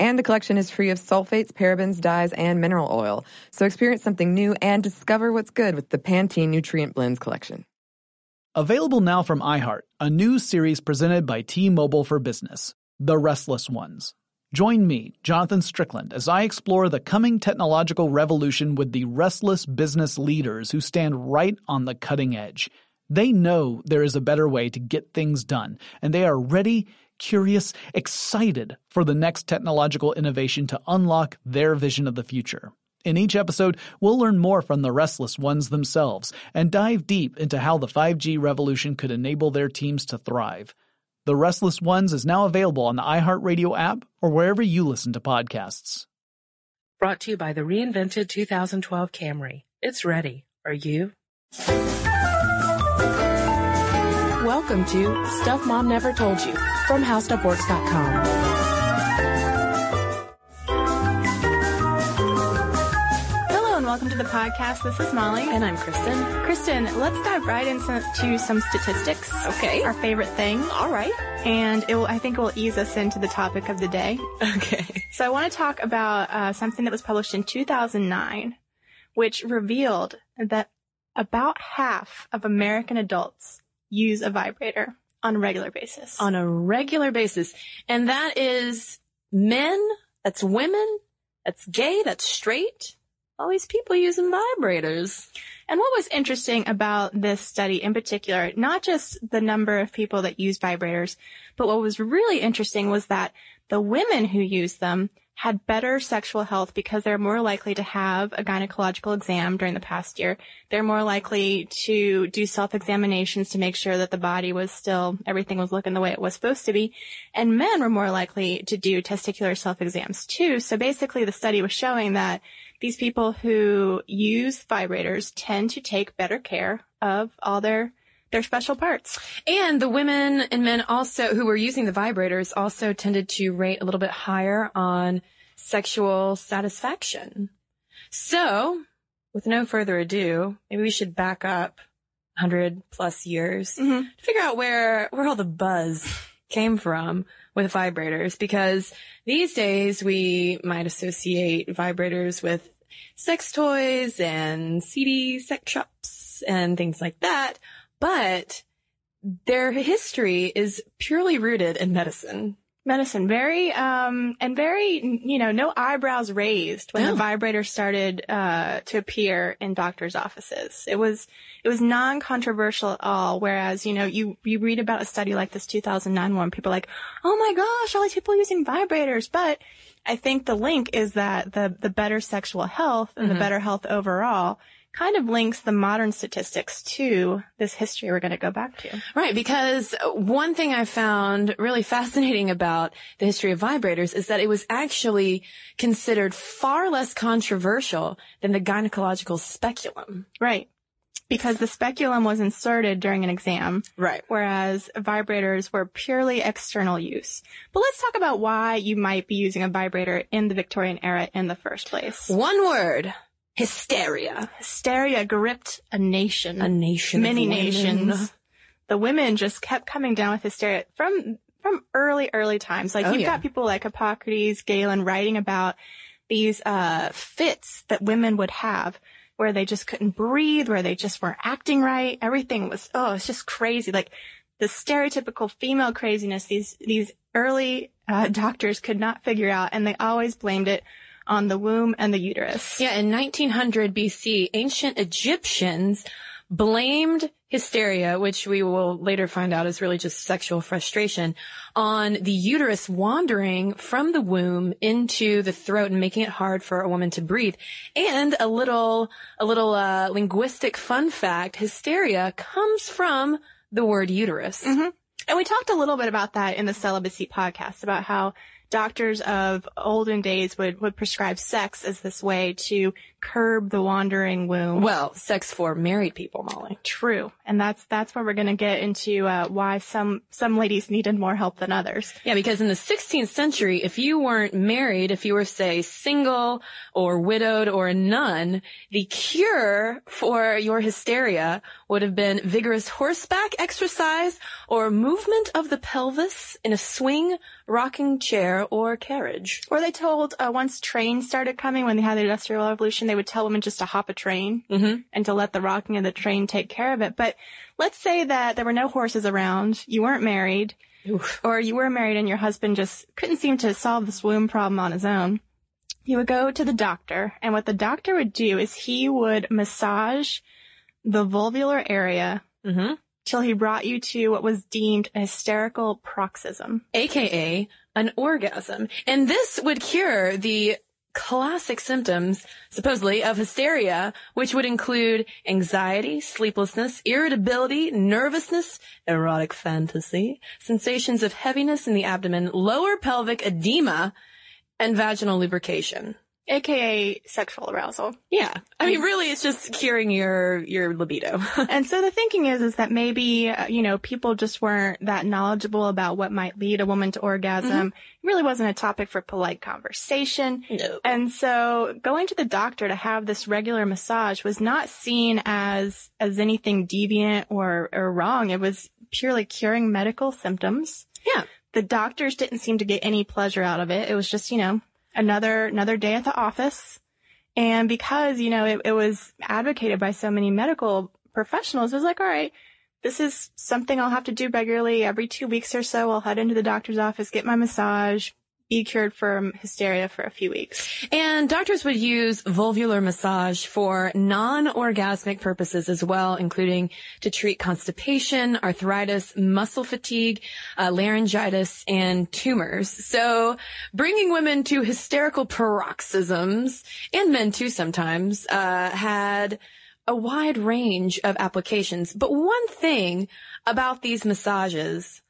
And the collection is free of sulfates, parabens, dyes, and mineral oil. So experience something new and discover what's good with the Pantene Nutrient Blends collection. Available now from iHeart, a new series presented by T-Mobile for Business, The Restless Ones. Join me, Jonathan Strickland, as I explore the coming technological revolution with the restless business leaders who stand right on the cutting edge. They know there is a better way to get things done, and they are ready, curious, excited for the next technological innovation to unlock their vision of the future. In each episode, we'll learn more from the restless ones themselves and dive deep into how the 5G revolution could enable their teams to thrive. The Restless Ones is now available on the iHeartRadio app or wherever you listen to podcasts. Brought to you by the reinvented 2012 Camry. It's ready. Are you? Welcome to Stuff Mom Never Told You from HowStuffWorks.com. Hello and welcome to the podcast. This is Molly. And I'm Cristen. Cristen, let's dive right into some statistics. Okay. Our favorite thing. All right. And it will, I think it will ease us into the topic of the day. Okay. So I want to talk about uh, something that was published in 2009, which revealed that about half of American adults use a vibrator on a regular basis. On a regular basis. And that is men, that's women, that's gay, that's straight all these people using vibrators. And what was interesting about this study in particular, not just the number of people that use vibrators, but what was really interesting was that the women who use them had better sexual health because they're more likely to have a gynecological exam during the past year. They're more likely to do self-examinations to make sure that the body was still, everything was looking the way it was supposed to be. And men were more likely to do testicular self-exams too. So basically the study was showing that these people who use vibrators tend to take better care of all their their special parts. And the women and men also who were using the vibrators also tended to rate a little bit higher on sexual satisfaction. So, with no further ado, maybe we should back up 100 plus years mm-hmm. to figure out where where all the buzz came from with vibrators because these days we might associate vibrators with sex toys and seedy sex shops and things like that. But their history is purely rooted in medicine medicine. Very, um, and very, you know, no eyebrows raised when No. the vibrator started, uh, to appear in doctors' offices. It was, it was non-controversial at all. Whereas, you know, you, you read about a study like this 2009 one, people are like, oh my gosh, all these people using vibrators. But I think the link is that the, the better sexual health and the better health overall kind of links the modern statistics to this history we're going to go back to. Right, because one thing I found really fascinating about the history of vibrators is that it was actually considered far less controversial than the gynecological speculum. Right. Because the speculum was inserted during an exam. Right. Whereas vibrators were purely external use. But let's talk about why you might be using a vibrator in the Victorian era in the first place. One word. Hysteria. Hysteria gripped a nation. A nation. Many nations. The women just kept coming down with hysteria from, from early, early times. Like Oh, you've yeah. got people like Hippocrates, Galen writing about these, uh, fits that women would have where they just couldn't breathe, where they just weren't acting right. Everything was, oh, it's just crazy. Like the stereotypical female craziness these, these early, uh, doctors could not figure out and they always blamed it on the womb and the uterus. Yeah, in 1900 BC, ancient Egyptians blamed hysteria, which we will later find out is really just sexual frustration, on the uterus wandering from the womb into the throat and making it hard for a woman to breathe. And a little, a little, uh, linguistic fun fact, hysteria comes from the word uterus. And we talked a little bit about that in the celibacy podcast about how doctors of olden days would, would prescribe sex as this way to curb the wandering womb. Well, sex for married people, Molly. True. And that's, that's where we're going to get into, uh, why some, some ladies needed more help than others. Yeah, because in the 16th century, if you weren't married, if you were, say, single or widowed or a nun, the cure for your hysteria would have been vigorous horseback exercise or movement of the pelvis in a swing, rocking chair, or carriage. Or they told, uh, once trains started coming when they had the Industrial Revolution, they would tell women just to hop a train Mm-hmm. and to let the rocking of the train take care of it. But let's say that there were no horses around, you weren't married, or you were married and your husband just couldn't seem to solve this womb problem on his own. You would go to the doctor, and what the doctor would do is he would massage the vulvular area Mm-hmm. till he brought you to what was deemed a hysterical paroxysm. AKA an orgasm. And this would cure the classic symptoms, supposedly, of hysteria, which would include anxiety, sleeplessness, irritability, nervousness, erotic fantasy, sensations of heaviness in the abdomen, lower pelvic edema, and vaginal lubrication. AKA sexual arousal. Yeah. I mean, really, it's just curing your, your libido. and so the thinking is, is that maybe, uh, you know, people just weren't that knowledgeable about what might lead a woman to orgasm. It really wasn't a topic for polite conversation. no. And so going to the doctor to have this regular massage was not seen as, as anything deviant or, or wrong. It was purely curing medical symptoms. Yeah. The doctors didn't seem to get any pleasure out of it. It was just, you know, another, another day at the office. And because, you know, it, it was advocated by so many medical professionals, it was like, all right, this is something I'll have to do regularly. Every two weeks or so, I'll head into the doctor's office, get my massage, be cured from hysteria for a few weeks. And doctors would use vulvular massage for non-orgasmic purposes as well, including to treat constipation, arthritis, muscle fatigue, uh, laryngitis, and tumors. So bringing women to hysterical paroxysms, and men too sometimes, uh, had a wide range of applications. But one thing about these massages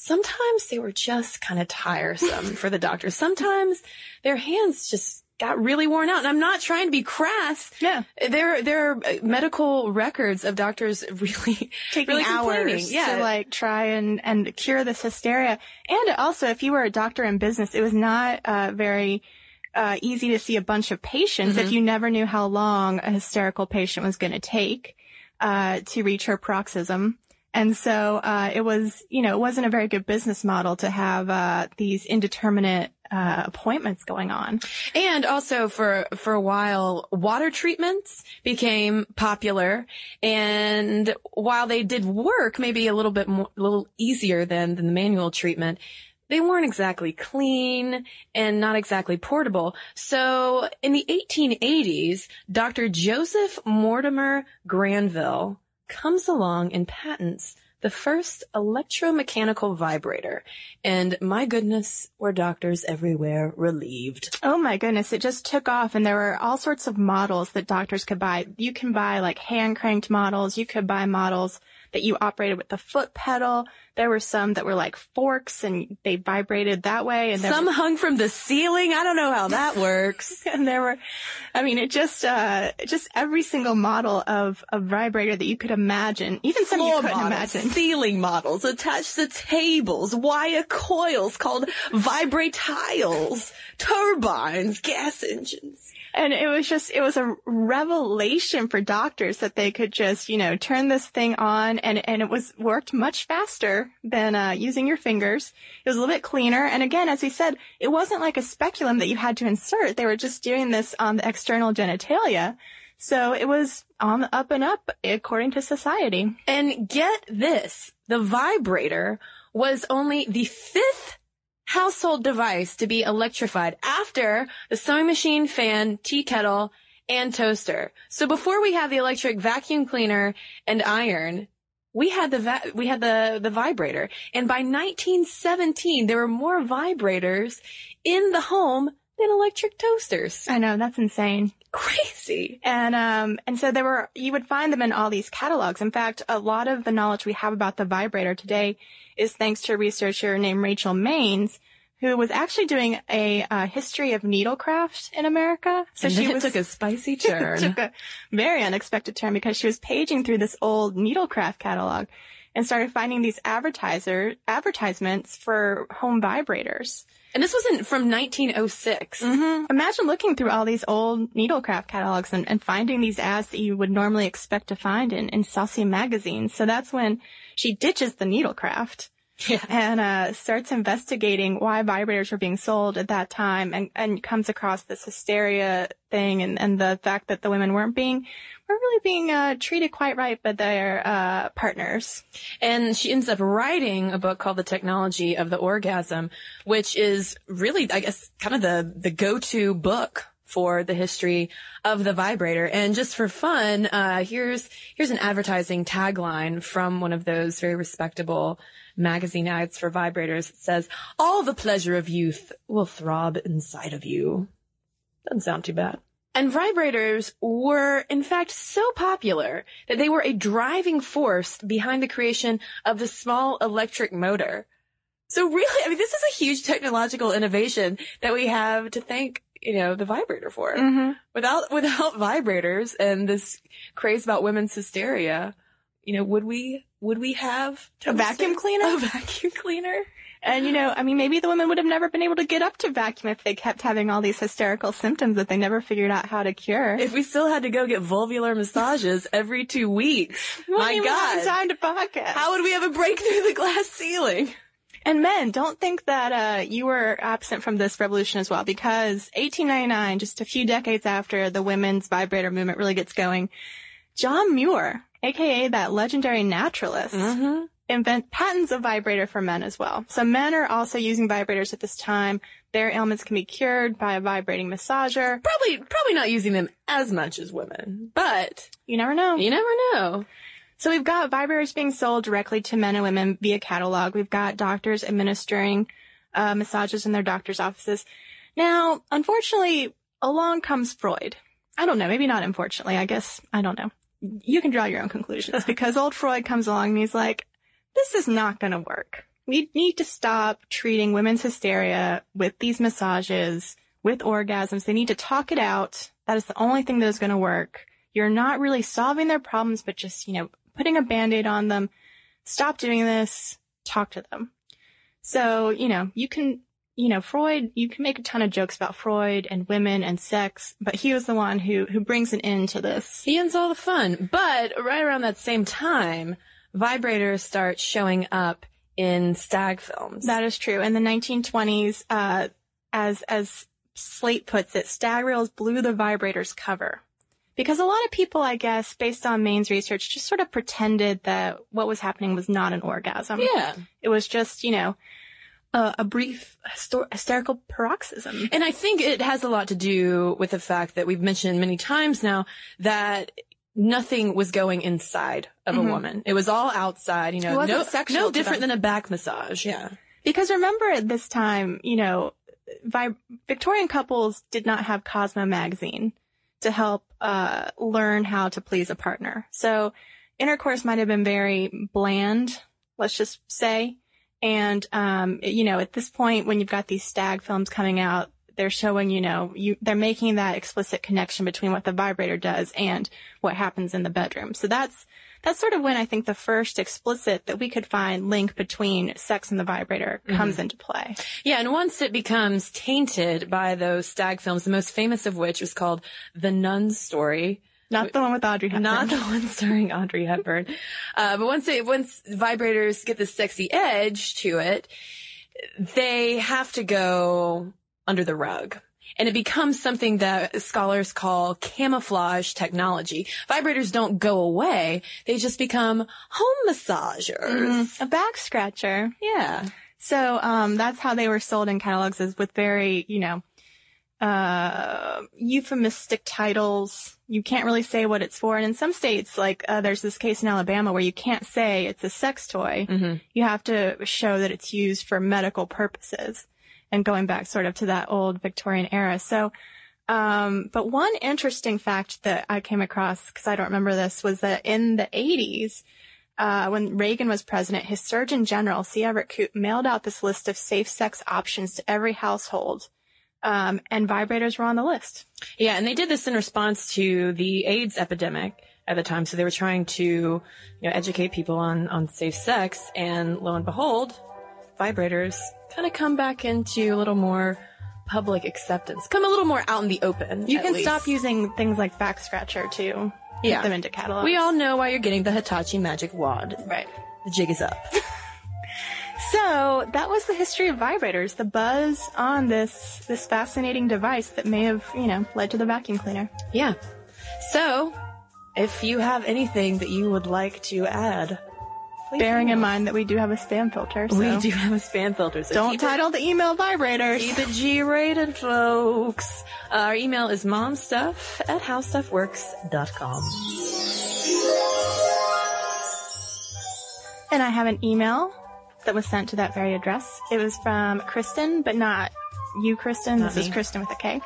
sometimes they were just kind of tiresome for the doctors. Sometimes their hands just got really worn out. And I'm not trying to be crass. Yeah. There, there are medical records of doctors really taking really hours Yeah. to like try and, and cure this hysteria. And also, if you were a doctor in business, it was not uh, very uh, easy to see a bunch of patients if you never knew how long a hysterical patient was going to take uh, to reach her paroxysm. And so uh, it was, you know, it wasn't a very good business model to have uh, these indeterminate uh, appointments going on. And also for, for a while, water treatments became popular. And while they did work maybe a little bit more, a little easier than, than the manual treatment, they weren't exactly clean and not exactly portable. So in the 1880s, Dr. Joseph Mortimer Granville comes along and patents the first electromechanical vibrator. And my goodness, were doctors everywhere relieved. Oh my goodness, it just took off and there were all sorts of models that doctors could buy. You can buy like hand cranked models, you could buy models that you operated with the foot pedal. There were some that were like forks and they vibrated that way and Some hung from the ceiling. I don't know how that works. and there were, I mean, it just, uh, just every single model of a vibrator that you could imagine, even some you couldn't models, imagine. ceiling models attached to tables, wire coils called vibratiles, turbines, gas engines. And it was just, it was a revelation for doctors that they could just, you know, turn this thing on and, and it was worked much faster than, uh, using your fingers. It was a little bit cleaner. And again, as we said, it wasn't like a speculum that you had to insert. They were just doing this on the external genitalia. So it was on the up and up according to society. And get this, the vibrator was only the fifth household device to be electrified after the sewing machine, fan, tea kettle, and toaster. So before we had the electric vacuum cleaner and iron, we had the va- we had the the vibrator. And by 1917, there were more vibrators in the home than electric toasters. I know, that's insane. Crazy. And um and so there were you would find them in all these catalogs. In fact, a lot of the knowledge we have about the vibrator today is thanks to a researcher named Rachel Maines, who was actually doing a uh, history of needlecraft in America. So and she was, took a spicy turn. took a very unexpected turn because she was paging through this old needlecraft catalog and started finding these advertiser advertisements for home vibrators. And this wasn't from 1906. Mm-hmm. Imagine looking through all these old needlecraft catalogs and, and, finding these ads that you would normally expect to find in, in saucy magazines. So that's when she ditches the needlecraft yeah. and uh, starts investigating why vibrators were being sold at that time and, and comes across this hysteria thing and, and the fact that the women weren't being weren't really being uh, treated quite right by their uh, partners. And she ends up writing a book called The Technology of the Orgasm, which is really, I guess, kind of the, the go-to book for the history of the vibrator. And just for fun, uh, here's, here's an advertising tagline from one of those very respectable magazine ads for vibrators. Says, all the pleasure of youth will throb inside of you. Doesn't sound too bad. And vibrators were, in fact, so popular that they were a driving force behind the creation of the small electric motor. So really, I mean, this is a huge technological innovation that we have to thank you know, the vibrator for. Mm-hmm. Without, without vibrators and this craze about women's hysteria, you know, would we, would we have a vacuum cleaner? A vacuum cleaner? And you know, I mean, maybe the women would have never been able to get up to vacuum if they kept having all these hysterical symptoms that they never figured out how to cure. If we still had to go get vulvular massages every two weeks, my God, time to podcast. How would we have a break through the glass ceiling? And men, don't think that uh, you were absent from this revolution as well, because 1899, just a few decades after the women's vibrator movement really gets going, John Muir, aka that legendary naturalist, mm-hmm. invent patents a vibrator for men as well. So men are also using vibrators at this time. Their ailments can be cured by a vibrating massager. Probably, probably not using them as much as women, but you never know. You never know. So we've got vibrators being sold directly to men and women via catalog. We've got doctors administering uh, massages in their doctor's offices. Now, unfortunately, along comes Freud. I don't know, maybe not unfortunately. I guess I don't know. You can draw your own conclusions because old Freud comes along and he's like, "This is not going to work. We need to stop treating women's hysteria with these massages, with orgasms. They need to talk it out. That is the only thing that is going to work." You're not really solving their problems, but just, you know, putting a band-aid on them. Stop doing this. Talk to them. So, you know, you can, you know, Freud, you can make a ton of jokes about Freud and women and sex, but he was the one who, who brings an end to this. He ends all the fun. But right around that same time, vibrators start showing up in stag films. That is true. In the 1920s, uh, as, as Slate puts it, stag reels blew the vibrators cover. Because a lot of people, I guess, based on Maines' research, just sort of pretended that what was happening was not an orgasm. Yeah. It was just, you know, a, a brief hyster- hysterical paroxysm. And I think it has a lot to do with the fact that we've mentioned many times now that nothing was going inside of mm-hmm. a woman. It was all outside, you know, no, no different than a back massage. Yeah. Because remember at this time, you know, Vi- Victorian couples did not have Cosmo magazine to help uh, learn how to please a partner. So intercourse might have been very bland, let's just say. And um, you know, at this point, when you've got these stag films coming out, they're showing, you know, you they're making that explicit connection between what the vibrator does and what happens in the bedroom. So that's that's sort of when I think the first explicit that we could find link between sex and the vibrator comes mm-hmm. into play. Yeah, and once it becomes tainted by those stag films, the most famous of which was called The Nun's Story. Not the one with Audrey Hepburn. Not the one starring Audrey Hepburn. Uh, but once they, once vibrators get the sexy edge to it, they have to go under the rug and it becomes something that scholars call camouflage technology. Vibrators don't go away. They just become home massagers. Mm, a back scratcher. Yeah. So, um, that's how they were sold in catalogs is with very, you know, uh, euphemistic titles. You can't really say what it's for. And in some states, like, uh, there's this case in Alabama where you can't say it's a sex toy. Mm-hmm. You have to show that it's used for medical purposes and going back sort of to that old Victorian era. So, um, but one interesting fact that I came across, because I don't remember this, was that in the 80s, uh, when Reagan was president, his Surgeon General, C. Everett Koop, mailed out this list of safe sex options to every household. Um, and vibrators were on the list. Yeah, and they did this in response to the AIDS epidemic at the time. So they were trying to, you know, educate people on, on safe sex. And lo and behold, vibrators kind of come back into a little more public acceptance, come a little more out in the open. You can least. stop using things like back scratcher to Yeah. them into catalogs. We all know why you're getting the Hitachi magic wand. right. The jig is up. So that was the history of vibrators, the buzz on this this fascinating device that may have, you know, led to the vacuum cleaner. yeah. So, if you have anything that you would like to add, Bearing in mind that we do have a spam filter, so we do have a spam filter. So don't keep it- title the email vibrators. Keep it G-rated, folks. Uh, our email is momstuff at howstuffworks.com. And I have an email that was sent to that very address. It was from Kristen, but not you, Cristen. Not this is. Kristen with a K.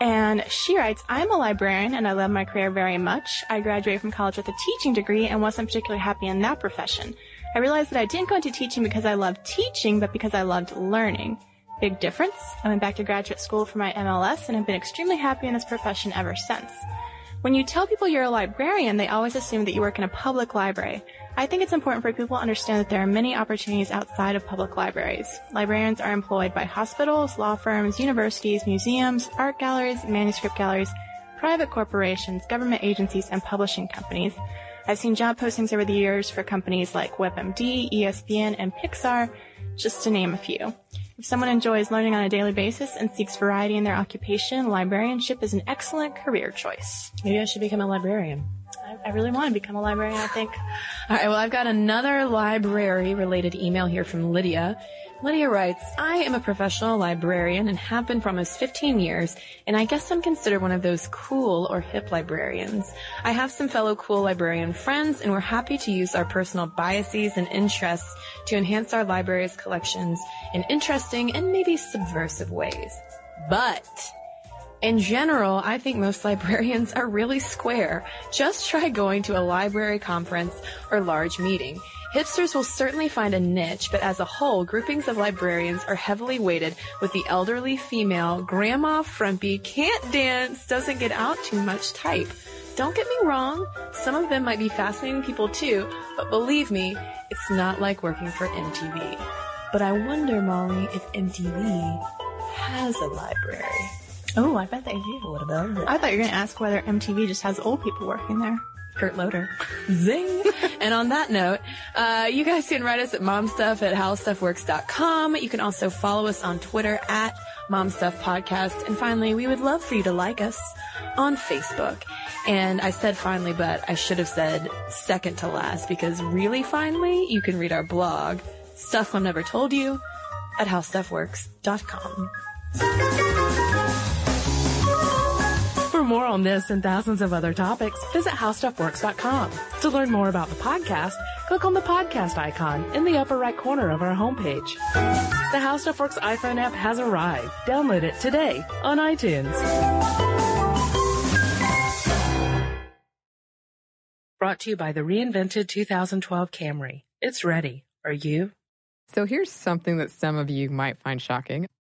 And she writes, I'm a librarian and I love my career very much. I graduated from college with a teaching degree and wasn't particularly happy in that profession. I realized that I didn't go into teaching because I loved teaching, but because I loved learning. Big difference. I went back to graduate school for my MLS and have been extremely happy in this profession ever since. When you tell people you're a librarian, they always assume that you work in a public library. I think it's important for people to understand that there are many opportunities outside of public libraries. Librarians are employed by hospitals, law firms, universities, museums, art galleries, manuscript galleries, private corporations, government agencies, and publishing companies. I've seen job postings over the years for companies like WebMD, ESPN, and Pixar, just to name a few. If someone enjoys learning on a daily basis and seeks variety in their occupation, librarianship is an excellent career choice. Maybe I should become a librarian. I, I really want to become a librarian, I think. All right, well, I've got another library related email here from Lydia. Lydia writes, I am a professional librarian and have been for almost 15 years, and I guess I'm considered one of those cool or hip librarians. I have some fellow cool librarian friends, and we're happy to use our personal biases and interests to enhance our library's collections in interesting and maybe subversive ways. But in general, I think most librarians are really square. Just try going to a library conference or large meeting. Hipsters will certainly find a niche, but as a whole, groupings of librarians are heavily weighted with the elderly female, grandma frumpy, can't dance, doesn't get out too much type. Don't get me wrong, some of them might be fascinating people too, but believe me, it's not like working for MTV. But I wonder, Molly, if MTV has a library. Oh, I bet they do. What about it? I thought you were going to ask whether MTV just has old people working there. Kurt Loder. Zing! and on that note, uh, you guys can write us at momstuff at howstuffworks.com. You can also follow us on Twitter at momstuffpodcast. And finally, we would love for you to like us on Facebook. And I said finally, but I should have said second to last because really finally, you can read our blog, Stuff Mom Never Told You, at howstuffworks.com. For more on this and thousands of other topics, visit howstuffworks.com. To learn more about the podcast, click on the podcast icon in the upper right corner of our homepage. The How Stuff Works iPhone app has arrived. Download it today on iTunes. Brought to you by the reinvented 2012 Camry. It's ready. Are you? So here's something that some of you might find shocking.